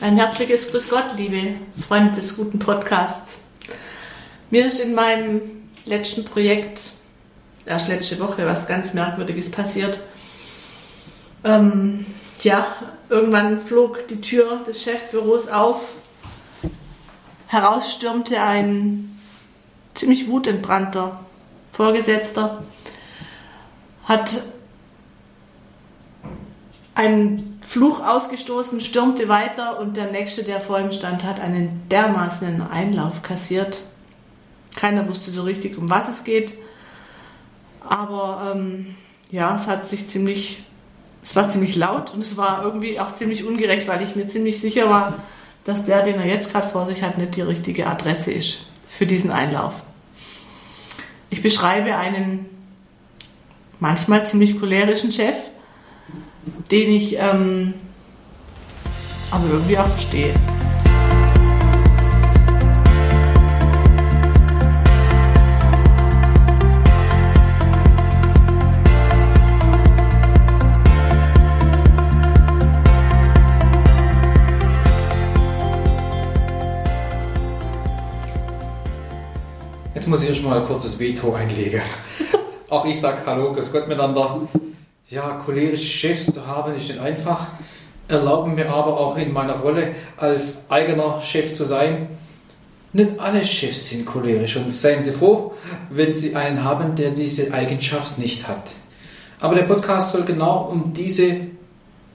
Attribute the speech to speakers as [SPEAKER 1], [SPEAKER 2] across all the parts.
[SPEAKER 1] Ein herzliches Grüß Gott, liebe Freunde des guten Podcasts. Mir ist in meinem letzten Projekt, erst letzte Woche, was ganz Merkwürdiges passiert. Ähm, ja, irgendwann flog die Tür des Chefbüros auf. Heraus stürmte ein ziemlich wutentbrannter Vorgesetzter, hat einen Fluch ausgestoßen, stürmte weiter und der nächste, der vor ihm stand, hat einen dermaßenen Einlauf kassiert. Keiner wusste so richtig, um was es geht. Aber ähm, ja, es hat sich ziemlich, es war ziemlich laut und es war irgendwie auch ziemlich ungerecht, weil ich mir ziemlich sicher war, dass der, den er jetzt gerade vor sich hat, nicht die richtige Adresse ist für diesen Einlauf. Ich beschreibe einen manchmal ziemlich cholerischen Chef, den ich ähm, aber irgendwie auch verstehe.
[SPEAKER 2] Jetzt muss ich erstmal ein kurzes Veto einlegen. Auch ich sage Hallo, grüß Gott miteinander ja, cholerische Chefs zu haben, ist nicht einfach. Erlauben mir aber auch in meiner Rolle als eigener Chef zu sein. Nicht alle Chefs sind cholerisch und seien Sie froh, wenn Sie einen haben, der diese Eigenschaft nicht hat. Aber der Podcast soll genau um diese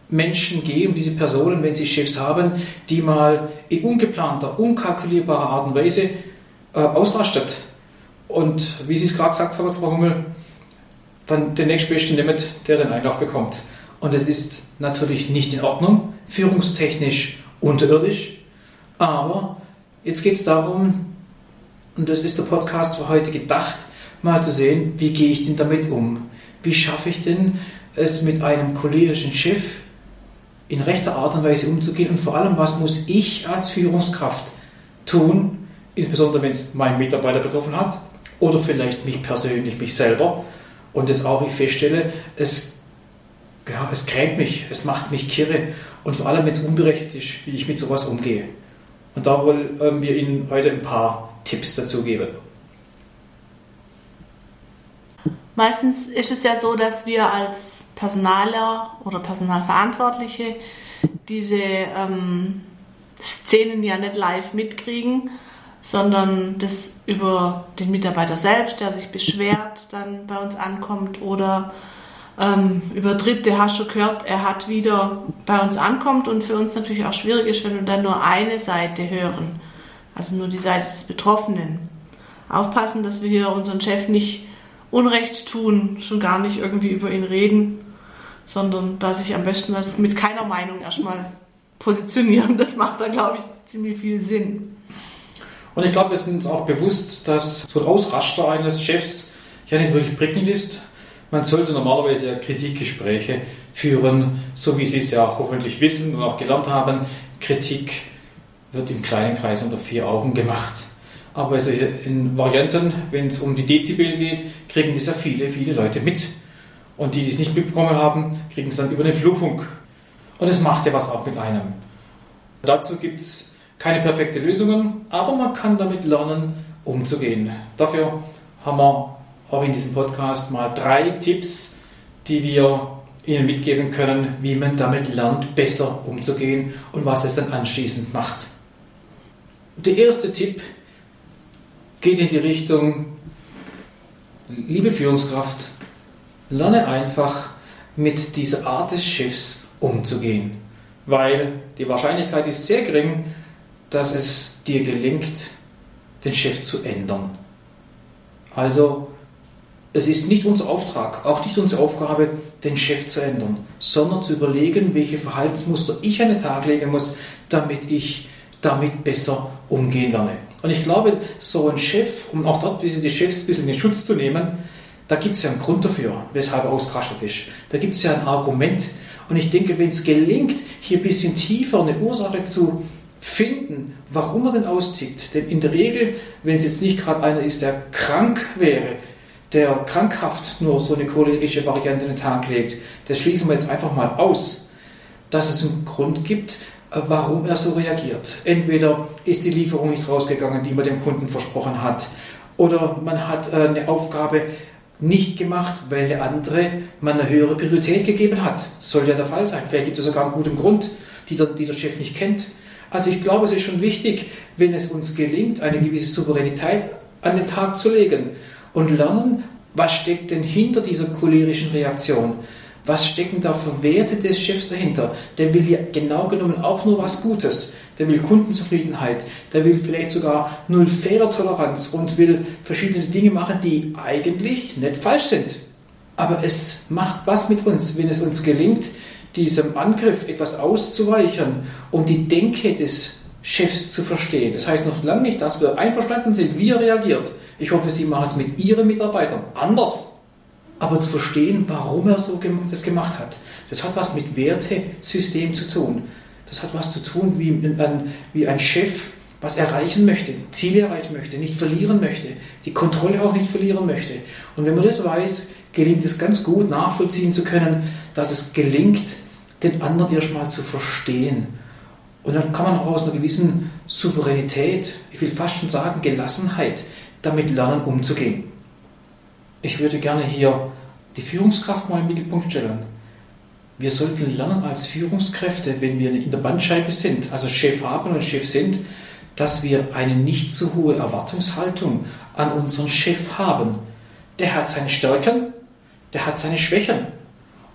[SPEAKER 2] Menschen gehen, um diese Personen, wenn sie Chefs haben, die mal in ungeplanter, unkalkulierbarer Art und Weise äh, ausrastet. Und wie Sie es gerade gesagt haben, Frau Hummel, dann den nächstbesten nimmt, der den Einlauf bekommt. Und es ist natürlich nicht in Ordnung, führungstechnisch unterirdisch, aber jetzt geht es darum, und das ist der Podcast für heute gedacht, mal zu sehen, wie gehe ich denn damit um? Wie schaffe ich denn es mit einem cholerischen Chef in rechter Art und Weise umzugehen und vor allem, was muss ich als Führungskraft tun, insbesondere wenn es meinen Mitarbeiter betroffen hat oder vielleicht mich persönlich, mich selber, und das auch ich feststelle, es, ja, es kränkt mich, es macht mich kirre und vor allem, es unberechtigt wie ich mit sowas umgehe. Und da wollen ähm, wir Ihnen heute ein paar Tipps dazu geben.
[SPEAKER 1] Meistens ist es ja so, dass wir als Personaler oder Personalverantwortliche diese ähm, Szenen ja nicht live mitkriegen, sondern das über den Mitarbeiter selbst, der sich beschwert, dann bei uns ankommt oder ähm, über Dritte hast du gehört, er hat wieder bei uns ankommt und für uns natürlich auch schwierig ist, wenn wir dann nur eine Seite hören, also nur die Seite des Betroffenen. Aufpassen, dass wir hier unseren Chef nicht Unrecht tun, schon gar nicht irgendwie über ihn reden, sondern da sich am besten mit keiner Meinung erstmal positionieren. Das macht da, glaube ich, ziemlich viel Sinn.
[SPEAKER 2] Und ich glaube, wir sind uns auch bewusst, dass so ein Ausraster eines Chefs ja nicht wirklich prickelnd ist. Man sollte normalerweise ja Kritikgespräche führen, so wie Sie es ja hoffentlich wissen und auch gelernt haben. Kritik wird im kleinen Kreis unter vier Augen gemacht. Aber also in Varianten, wenn es um die Dezibel geht, kriegen das ja viele, viele Leute mit. Und die, die es nicht mitbekommen haben, kriegen es dann über den Flurfunk. Und das macht ja was auch mit einem. Dazu gibt es keine perfekte Lösungen, aber man kann damit lernen, umzugehen. Dafür haben wir auch in diesem Podcast mal drei Tipps, die wir Ihnen mitgeben können, wie man damit lernt, besser umzugehen und was es dann anschließend macht. Der erste Tipp geht in die Richtung, liebe Führungskraft, lerne einfach mit dieser Art des Chefs umzugehen, weil die Wahrscheinlichkeit ist sehr gering, dass es dir gelingt, den Chef zu ändern. Also, es ist nicht unser Auftrag, auch nicht unsere Aufgabe, den Chef zu ändern, sondern zu überlegen, welche Verhaltensmuster ich an den Tag legen muss, damit ich damit besser umgehen lerne. Und ich glaube, so ein Chef, um auch dort die Chefs ein bisschen in den Schutz zu nehmen, da gibt es ja einen Grund dafür, weshalb er ausgerastet ist. Da gibt es ja ein Argument. Und ich denke, wenn es gelingt, hier ein bisschen tiefer eine Ursache zu finden, warum er denn austickt. Denn in der Regel, wenn es jetzt nicht gerade einer ist, der krank wäre, der krankhaft nur so eine cholerische Variante in den Tag legt, das schließen wir jetzt einfach mal aus, dass es einen Grund gibt, warum er so reagiert. Entweder ist die Lieferung nicht rausgegangen, die man dem Kunden versprochen hat, oder man hat äh, eine Aufgabe nicht gemacht, weil der andere man eine höhere Priorität gegeben hat. Soll ja der Fall sein. Vielleicht gibt es sogar einen guten Grund, die der, die der Chef nicht kennt. Also ich glaube, es ist schon wichtig, wenn es uns gelingt, eine gewisse Souveränität an den Tag zu legen und lernen, was steckt denn hinter dieser cholerischen Reaktion? Was stecken da für Werte des Chefs dahinter? Der will ja genau genommen auch nur was Gutes. Der will Kundenzufriedenheit. Der will vielleicht sogar null Fehlertoleranz und will verschiedene Dinge machen, die eigentlich nicht falsch sind. Aber es macht was mit uns, wenn es uns gelingt, diesem Angriff etwas auszuweichen und die Denke des Chefs zu verstehen. Das heißt noch lange nicht, dass wir einverstanden sind, wie er reagiert. Ich hoffe, Sie machen es mit Ihren Mitarbeitern anders aber zu verstehen, warum er so das gemacht hat. Das hat was mit Wertesystem zu tun. Das hat was zu tun, wie ein, wie ein Chef was erreichen möchte, Ziele erreichen möchte, nicht verlieren möchte, die Kontrolle auch nicht verlieren möchte. Und wenn man das weiß, gelingt es ganz gut nachvollziehen zu können, dass es gelingt, den anderen erstmal zu verstehen. Und dann kann man auch aus einer gewissen Souveränität, ich will fast schon sagen Gelassenheit, damit lernen umzugehen ich würde gerne hier die Führungskraft mal im Mittelpunkt stellen. Wir sollten lernen als Führungskräfte, wenn wir in der Bandscheibe sind, also Chef haben und Chef sind, dass wir eine nicht zu hohe Erwartungshaltung an unseren Chef haben. Der hat seine Stärken, der hat seine Schwächen.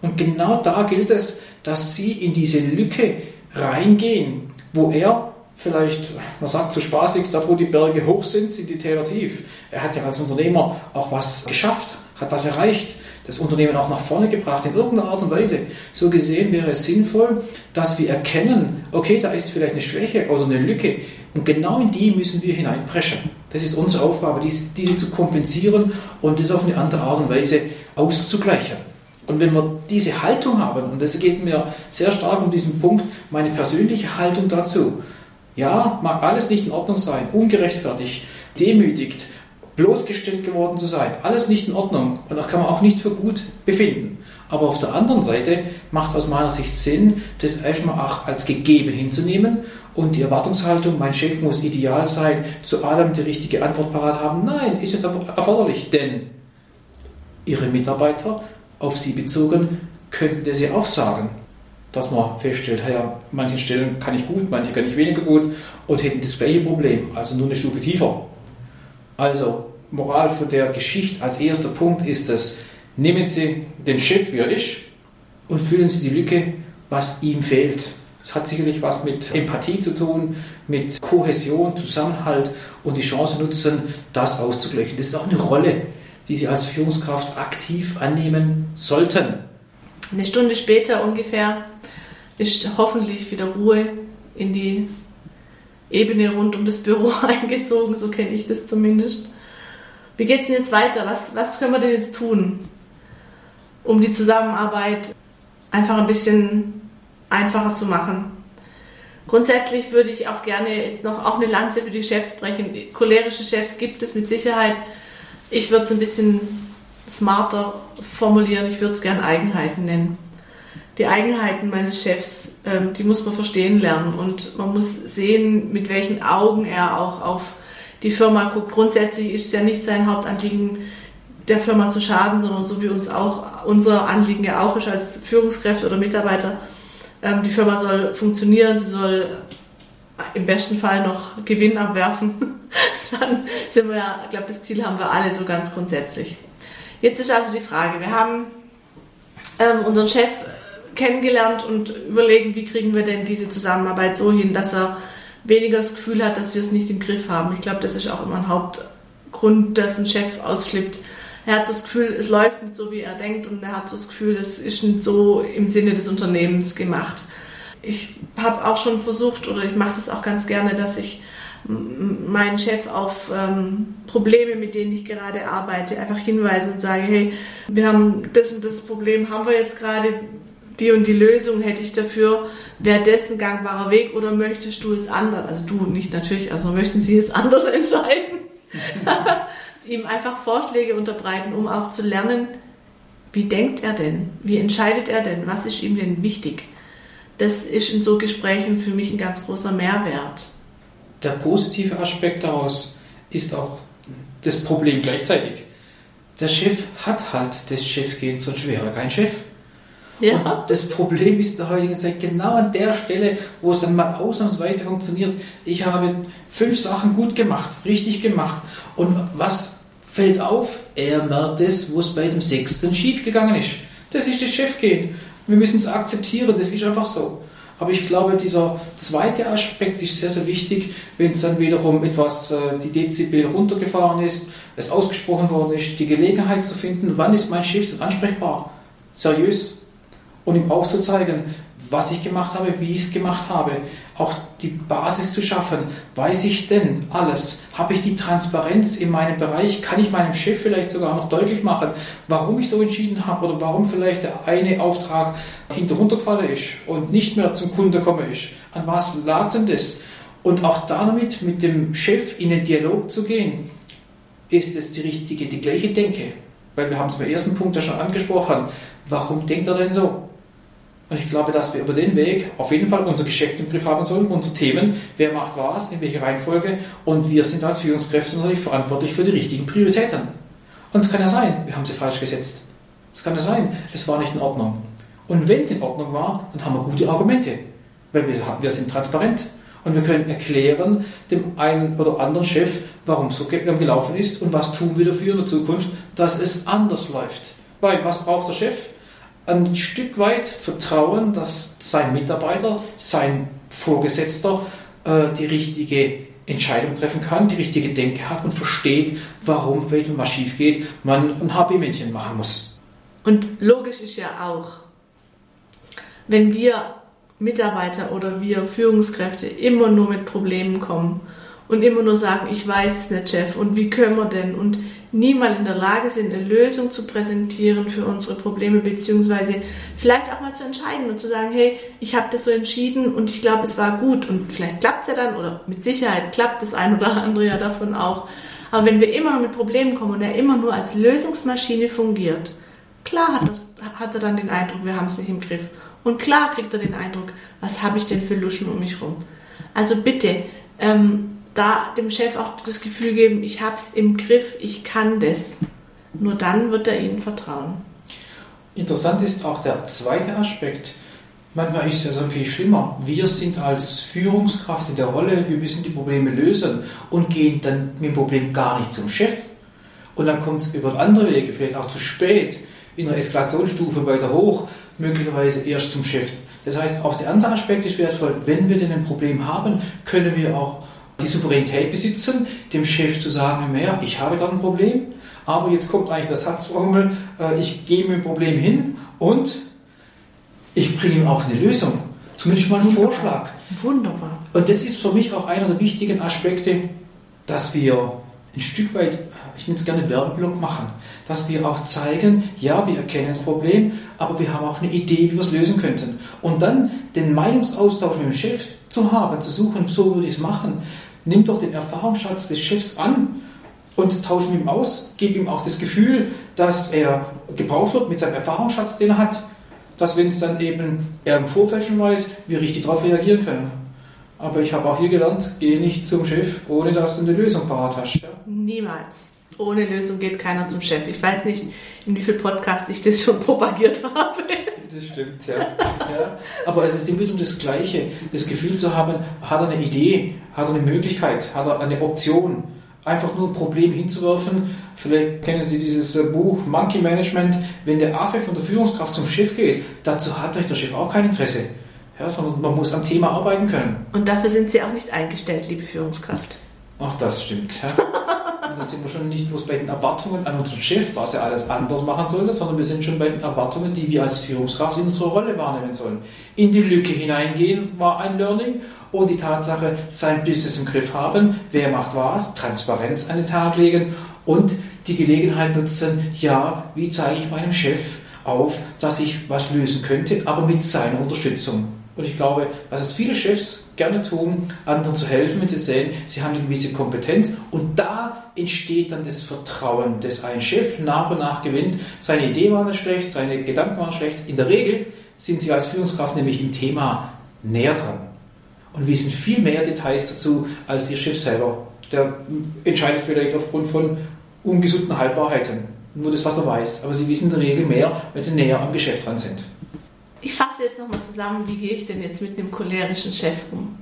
[SPEAKER 2] Und genau da gilt es, dass Sie in diese Lücke reingehen, wo er vielleicht, man sagt so spaßig, dort wo die Berge hoch sind, sind die Täler tief. Er hat ja als Unternehmer auch was geschafft, hat was erreicht, das Unternehmen auch nach vorne gebracht, in irgendeiner Art und Weise. So gesehen wäre es sinnvoll, dass wir erkennen, okay, da ist vielleicht eine Schwäche oder eine Lücke und genau in die müssen wir hineinpreschen. Das ist unsere Aufgabe, diese, diese zu kompensieren und das auf eine andere Art und Weise auszugleichen. Und wenn wir diese Haltung haben, und das geht mir sehr stark um diesen Punkt, meine persönliche Haltung dazu, ja, mag alles nicht in Ordnung sein, ungerechtfertigt, demütigt, bloßgestellt geworden zu sein. Alles nicht in Ordnung und das kann man auch nicht für gut befinden. Aber auf der anderen Seite macht es aus meiner Sicht Sinn, das erstmal auch als gegeben hinzunehmen und die Erwartungshaltung, mein Chef muss ideal sein, zu allem die richtige Antwort parat haben. Nein, ist nicht erforderlich, denn Ihre Mitarbeiter auf Sie bezogen könnten das ja auch sagen dass man feststellt, ja, manche Stellen kann ich gut, manche kann ich weniger gut und hätten das gleiche Problem, also nur eine Stufe tiefer. Also, Moral für der Geschichte als erster Punkt ist es, nehmen Sie den Chef, wie er ist, und füllen Sie die Lücke, was ihm fehlt. Es hat sicherlich was mit Empathie zu tun, mit Kohäsion, Zusammenhalt und die Chance nutzen, das auszugleichen. Das ist auch eine Rolle, die Sie als Führungskraft aktiv annehmen sollten.
[SPEAKER 1] Eine Stunde später ungefähr ist hoffentlich wieder Ruhe in die Ebene rund um das Büro eingezogen, so kenne ich das zumindest. Wie geht es denn jetzt weiter? Was, was können wir denn jetzt tun, um die Zusammenarbeit einfach ein bisschen einfacher zu machen? Grundsätzlich würde ich auch gerne jetzt noch auch eine Lanze für die Chefs brechen. Cholerische Chefs gibt es mit Sicherheit. Ich würde es ein bisschen smarter formulieren. Ich würde es gerne Eigenheiten nennen die Eigenheiten meines Chefs, ähm, die muss man verstehen lernen und man muss sehen, mit welchen Augen er auch auf die Firma guckt. Grundsätzlich ist es ja nicht sein Hauptanliegen, der Firma zu schaden, sondern so wie uns auch unser Anliegen ja auch ist als Führungskräfte oder Mitarbeiter. Ähm, die Firma soll funktionieren, sie soll im besten Fall noch Gewinn abwerfen. Dann sind wir ja, ich glaube, das Ziel haben wir alle so ganz grundsätzlich. Jetzt ist also die Frage, wir haben ähm, unseren Chef kennengelernt und überlegen, wie kriegen wir denn diese Zusammenarbeit so hin, dass er weniger das Gefühl hat, dass wir es nicht im Griff haben. Ich glaube, das ist auch immer ein Hauptgrund, dass ein Chef ausflippt. Er hat so das Gefühl, es läuft nicht so, wie er denkt und er hat so das Gefühl, es ist nicht so im Sinne des Unternehmens gemacht. Ich habe auch schon versucht oder ich mache das auch ganz gerne, dass ich meinen Chef auf ähm, Probleme, mit denen ich gerade arbeite, einfach hinweise und sage, hey, wir haben das und das Problem, haben wir jetzt gerade, die und die Lösung hätte ich dafür, wäre das ein gangbarer Weg oder möchtest du es anders? Also du nicht natürlich, also möchten Sie es anders entscheiden? Ihm einfach Vorschläge unterbreiten, um auch zu lernen, wie denkt er denn? Wie entscheidet er denn? Was ist ihm denn wichtig? das ist in so Gesprächen für mich ein ganz großer Mehrwert.
[SPEAKER 2] Der positive Aspekt daraus ist auch das Problem gleichzeitig. Der Chef hat halt das Chefgehen, sonst wäre kein Chef. Ja. Und das Problem ist in der heutigen Zeit genau an der Stelle, wo es dann mal ausnahmsweise funktioniert. Ich habe fünf Sachen gut gemacht, richtig gemacht. Und was fällt auf? Er merkt es, wo es bei dem sechsten schiefgegangen ist. Das ist das Chefgehen. Wir müssen es akzeptieren, das ist einfach so. Aber ich glaube, dieser zweite Aspekt ist sehr, sehr wichtig, wenn es dann wiederum etwas, äh, die Dezibel runtergefahren ist, es ausgesprochen worden ist, die Gelegenheit zu finden, wann ist mein dann ansprechbar, seriös. Und ihm aufzuzeigen, was ich gemacht habe, wie ich es gemacht habe, auch die Basis zu schaffen. Weiß ich denn alles? Habe ich die Transparenz in meinem Bereich? Kann ich meinem Chef vielleicht sogar noch deutlich machen, warum ich so entschieden habe oder warum vielleicht der eine Auftrag hinteruntergefallen ist und nicht mehr zum Kunde gekommen ist? An was lag denn das? Und auch damit mit dem Chef in den Dialog zu gehen, ist es die richtige, die gleiche Denke. Weil wir haben es beim ersten Punkt ja schon angesprochen. Warum denkt er denn so? Und ich glaube, dass wir über den Weg auf jeden Fall unser Geschäft im Griff haben sollen, unsere Themen, wer macht was, in welcher Reihenfolge und wir sind als Führungskräfte natürlich verantwortlich für die richtigen Prioritäten. Und es kann ja sein, wir haben sie falsch gesetzt. Es kann ja sein, es war nicht in Ordnung. Und wenn es in Ordnung war, dann haben wir gute Argumente, weil wir, wir sind transparent und wir können erklären dem einen oder anderen Chef, warum es so gelaufen ist und was tun wir dafür in der Zukunft, dass es anders läuft. Weil was braucht der Chef? Ein Stück weit Vertrauen, dass sein Mitarbeiter, sein Vorgesetzter äh, die richtige Entscheidung treffen kann, die richtige Denke hat und versteht, warum, wenn was schief geht, man ein HP-Männchen machen muss.
[SPEAKER 1] Und logisch ist ja auch, wenn wir Mitarbeiter oder wir Führungskräfte immer nur mit Problemen kommen und immer nur sagen, ich weiß es nicht, Chef, und wie können wir denn? Und niemals in der Lage sind, eine Lösung zu präsentieren für unsere Probleme, beziehungsweise vielleicht auch mal zu entscheiden und zu sagen, hey, ich habe das so entschieden und ich glaube, es war gut und vielleicht klappt es ja dann oder mit Sicherheit klappt das ein oder andere ja davon auch. Aber wenn wir immer nur mit Problemen kommen und er immer nur als Lösungsmaschine fungiert, klar hat, das, hat er dann den Eindruck, wir haben es nicht im Griff. Und klar kriegt er den Eindruck, was habe ich denn für Luschen um mich rum. Also bitte, ähm, da dem Chef auch das Gefühl geben, ich habe es im Griff, ich kann das. Nur dann wird er ihnen vertrauen.
[SPEAKER 2] Interessant ist auch der zweite Aspekt. Manchmal ist es ja so viel schlimmer. Wir sind als Führungskraft in der Rolle, wir müssen die Probleme lösen und gehen dann mit dem Problem gar nicht zum Chef. Und dann kommt es über andere Wege, vielleicht auch zu spät, in der Eskalationsstufe weiter hoch, möglicherweise erst zum Chef. Das heißt, auch der andere Aspekt ist wertvoll. Wenn wir denn ein Problem haben, können wir auch die Souveränität besitzen, dem Chef zu sagen, naja, ich habe da ein Problem, aber jetzt kommt eigentlich das Satzformel, äh, ich gebe mir ein Problem hin und ich bringe ihm auch eine Lösung, zumindest mal einen Wunderbar. Vorschlag.
[SPEAKER 1] Wunderbar.
[SPEAKER 2] Und das ist für mich auch einer der wichtigen Aspekte, dass wir ein Stück weit, ich nenne es gerne Werbeblock machen, dass wir auch zeigen, ja, wir erkennen das Problem, aber wir haben auch eine Idee, wie wir es lösen könnten. Und dann den Meinungsaustausch mit dem Chef zu haben, zu suchen, so würde ich es machen, nimm doch den Erfahrungsschatz des Chefs an und tausch mit ihm aus, gib ihm auch das Gefühl, dass er gebraucht wird mit seinem Erfahrungsschatz, den er hat, dass wenn es dann eben er im Vorfeld schon weiß, wir richtig darauf reagieren können. Aber ich habe auch hier gelernt, geh nicht zum Chef, ohne dass du eine Lösung parat hast. Ja?
[SPEAKER 1] Niemals. Ohne Lösung geht keiner zum Chef. Ich weiß nicht, in wie viel Podcasts ich das schon propagiert habe.
[SPEAKER 2] Das stimmt, ja. ja. Aber es ist immer wieder das Gleiche, das Gefühl zu haben, hat er eine Idee, hat er eine Möglichkeit, hat er eine Option. Einfach nur ein Problem hinzuwerfen. Vielleicht kennen Sie dieses äh, Buch Monkey Management. Wenn der Affe von der Führungskraft zum Chef geht, dazu hat vielleicht der Chef auch kein Interesse. Ja, sondern man muss am Thema arbeiten können.
[SPEAKER 1] Und dafür sind Sie auch nicht eingestellt, liebe Führungskraft.
[SPEAKER 2] Ach, das stimmt. Ja. Da sind wir schon nicht bloß bei den Erwartungen an unseren Chef, was er alles anders machen soll, sondern wir sind schon bei den Erwartungen, die wir als Führungskraft in unserer Rolle wahrnehmen sollen. In die Lücke hineingehen war ein Learning und die Tatsache, sein Business im Griff haben, wer macht was, Transparenz an den Tag legen und die Gelegenheit nutzen, ja, wie zeige ich meinem Chef auf, dass ich was lösen könnte, aber mit seiner Unterstützung. Und ich glaube, dass es viele Chefs gerne tun, anderen zu helfen, wenn sie sehen, sie haben eine gewisse Kompetenz. Und da entsteht dann das Vertrauen, das ein Chef nach und nach gewinnt. Seine Idee war nicht schlecht, seine Gedanken waren schlecht. In der Regel sind Sie als Führungskraft nämlich im Thema näher dran und wissen viel mehr Details dazu als Ihr Chef selber. Der entscheidet vielleicht aufgrund von ungesunden Halbwahrheiten, nur das, was er weiß. Aber Sie wissen in der Regel mehr, weil Sie näher am Geschäft dran sind.
[SPEAKER 1] Ich fasse jetzt nochmal zusammen, wie gehe ich denn jetzt mit einem cholerischen Chef um?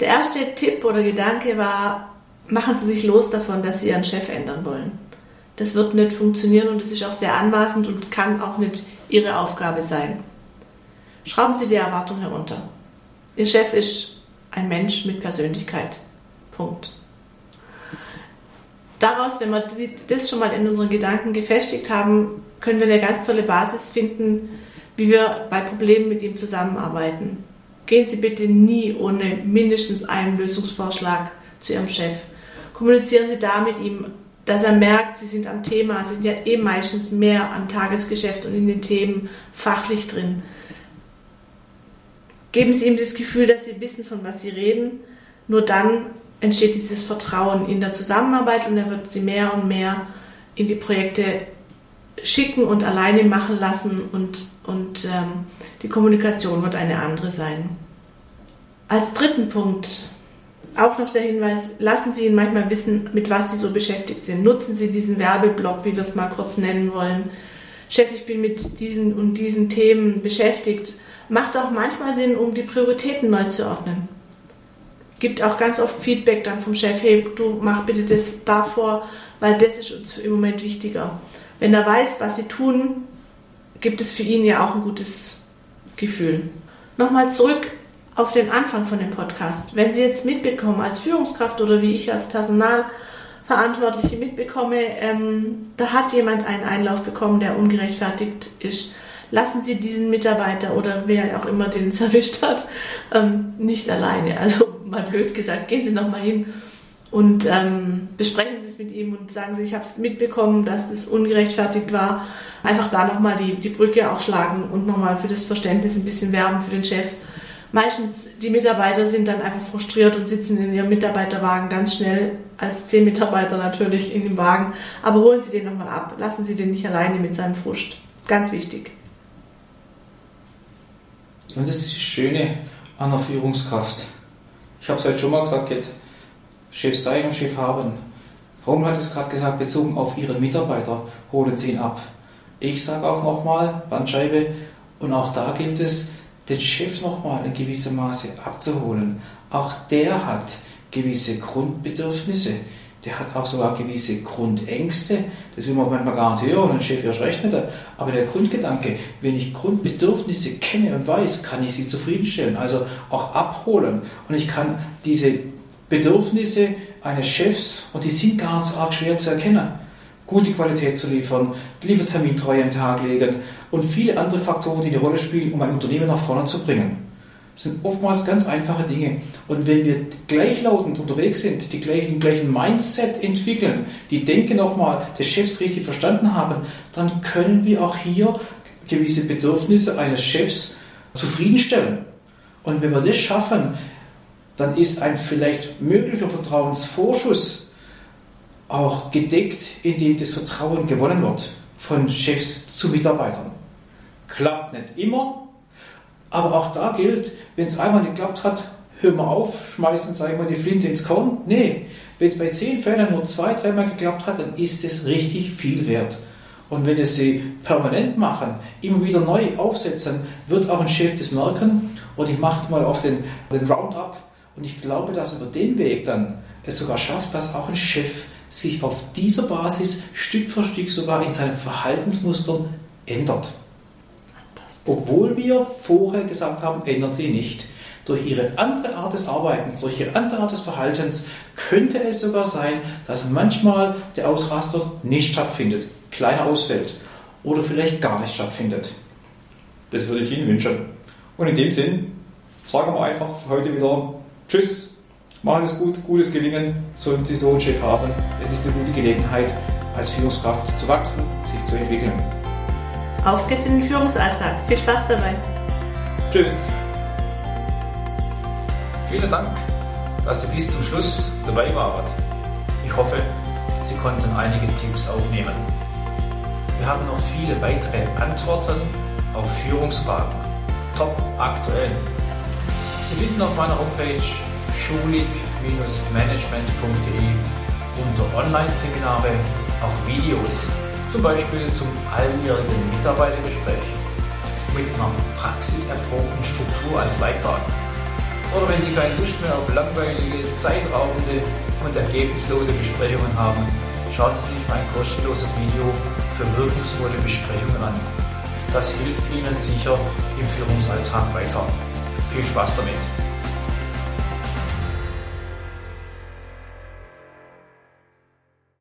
[SPEAKER 1] Der erste Tipp oder Gedanke war, machen Sie sich los davon, dass Sie Ihren Chef ändern wollen. Das wird nicht funktionieren und das ist auch sehr anmaßend und kann auch nicht Ihre Aufgabe sein. Schrauben Sie die Erwartung herunter. Ihr Chef ist ein Mensch mit Persönlichkeit. Punkt. Daraus, wenn wir das schon mal in unseren Gedanken gefestigt haben, können wir eine ganz tolle Basis finden, wie wir bei Problemen mit ihm zusammenarbeiten. Gehen Sie bitte nie ohne mindestens einen Lösungsvorschlag zu Ihrem Chef. Kommunizieren Sie da mit ihm, dass er merkt, Sie sind am Thema, Sie sind ja eh meistens mehr am Tagesgeschäft und in den Themen fachlich drin. Geben Sie ihm das Gefühl, dass Sie wissen, von was Sie reden. Nur dann entsteht dieses Vertrauen in der Zusammenarbeit und er wird Sie mehr und mehr in die Projekte schicken und alleine machen lassen und, und ähm, die Kommunikation wird eine andere sein. Als dritten Punkt auch noch der Hinweis, lassen Sie ihn manchmal wissen, mit was Sie so beschäftigt sind. Nutzen Sie diesen Werbeblock, wie wir es mal kurz nennen wollen. Chef, ich bin mit diesen und diesen Themen beschäftigt. Macht auch manchmal Sinn, um die Prioritäten neu zu ordnen. Gibt auch ganz oft Feedback dann vom Chef, hey, du mach bitte das davor, weil das ist uns im Moment wichtiger. Wenn er weiß, was sie tun, gibt es für ihn ja auch ein gutes Gefühl. Nochmal zurück auf den Anfang von dem Podcast. Wenn Sie jetzt mitbekommen als Führungskraft oder wie ich als Personalverantwortliche mitbekomme, ähm, da hat jemand einen Einlauf bekommen, der ungerechtfertigt ist, lassen Sie diesen Mitarbeiter oder wer auch immer den es erwischt hat, ähm, nicht alleine. Also mal blöd gesagt, gehen Sie nochmal hin und ähm, besprechen Sie es mit ihm und sagen Sie, ich habe es mitbekommen, dass das ungerechtfertigt war. Einfach da nochmal die, die Brücke auch schlagen und nochmal für das Verständnis ein bisschen werben für den Chef. Meistens die Mitarbeiter sind dann einfach frustriert und sitzen in ihrem Mitarbeiterwagen ganz schnell als zehn Mitarbeiter natürlich in dem Wagen. Aber holen Sie den nochmal ab. Lassen Sie den nicht alleine mit seinem Frust. Ganz wichtig.
[SPEAKER 2] Und das ist das Schöne an der Führungskraft. Ich habe es heute schon mal gesagt, Chef sein und Chef haben. Warum hat es gerade gesagt, bezogen auf Ihre Mitarbeiter, holen Sie ihn ab. Ich sage auch nochmal, Bandscheibe, und auch da gilt es, den Chef nochmal in gewissem Maße abzuholen. Auch der hat gewisse Grundbedürfnisse. Der hat auch sogar gewisse Grundängste. Das will man manchmal gar nicht hören, ein Chef erst recht nicht. Aber der Grundgedanke, wenn ich Grundbedürfnisse kenne und weiß, kann ich sie zufriedenstellen. Also auch abholen. Und ich kann diese Bedürfnisse eines Chefs, und die sind so arg schwer zu erkennen, gute Qualität zu liefern, Liefertermintreue den Tag legen und viele andere Faktoren, die eine Rolle spielen, um ein Unternehmen nach vorne zu bringen. Das sind oftmals ganz einfache Dinge. Und wenn wir gleichlautend unterwegs sind, die gleichen, gleichen Mindset entwickeln, die Denke nochmal des Chefs richtig verstanden haben, dann können wir auch hier gewisse Bedürfnisse eines Chefs zufriedenstellen. Und wenn wir das schaffen, dann ist ein vielleicht möglicher Vertrauensvorschuss auch gedeckt, indem das Vertrauen gewonnen wird von Chefs zu Mitarbeitern. Klappt nicht immer, aber auch da gilt, wenn es einmal nicht geklappt hat, hör mal auf, schmeißen, sag mal, die Flinte ins Korn. Nee, wenn es bei zehn Fällen nur zwei, dreimal geklappt hat, dann ist es richtig viel wert. Und wenn es sie permanent machen, immer wieder neu aufsetzen, wird auch ein Chef das merken. Und ich mache mal auf den, den Roundup und ich glaube, dass über den Weg dann es sogar schafft, dass auch ein Chef sich auf dieser Basis Stück für Stück sogar in seinen Verhaltensmustern ändert. Obwohl wir vorher gesagt haben, ändern sie nicht. Durch ihre andere Art des Arbeitens, durch ihre andere Art des Verhaltens könnte es sogar sein, dass manchmal der Ausraster nicht stattfindet, kleiner ausfällt oder vielleicht gar nicht stattfindet. Das würde ich Ihnen wünschen. Und in dem Sinn sagen wir einfach für heute wieder Tschüss, machen es gut, gutes Gelingen, sollten Sie so einen Chef haben. Es ist eine gute Gelegenheit, als Führungskraft zu wachsen, sich zu entwickeln.
[SPEAKER 1] Auf geht's in den Führungsalltag. Viel Spaß dabei.
[SPEAKER 2] Tschüss. Vielen Dank, dass Sie bis zum Schluss dabei waren. Ich hoffe, Sie konnten einige Tipps aufnehmen. Wir haben noch viele weitere Antworten auf Führungsfragen. Top aktuell. Sie finden auf meiner Homepage schulig-management.de unter Online-Seminare auch Videos, zum Beispiel zum alljährigen Mitarbeitergespräch mit einer praxiserprobten Struktur als Leitfaden. Oder wenn Sie keine Lust mehr auf langweilige, zeitraubende und ergebnislose Besprechungen haben, schauen Sie sich mein kostenloses Video für wirkungsvolle Besprechungen an. Das hilft Ihnen sicher im Führungsalltag weiter. Viel Spaß damit!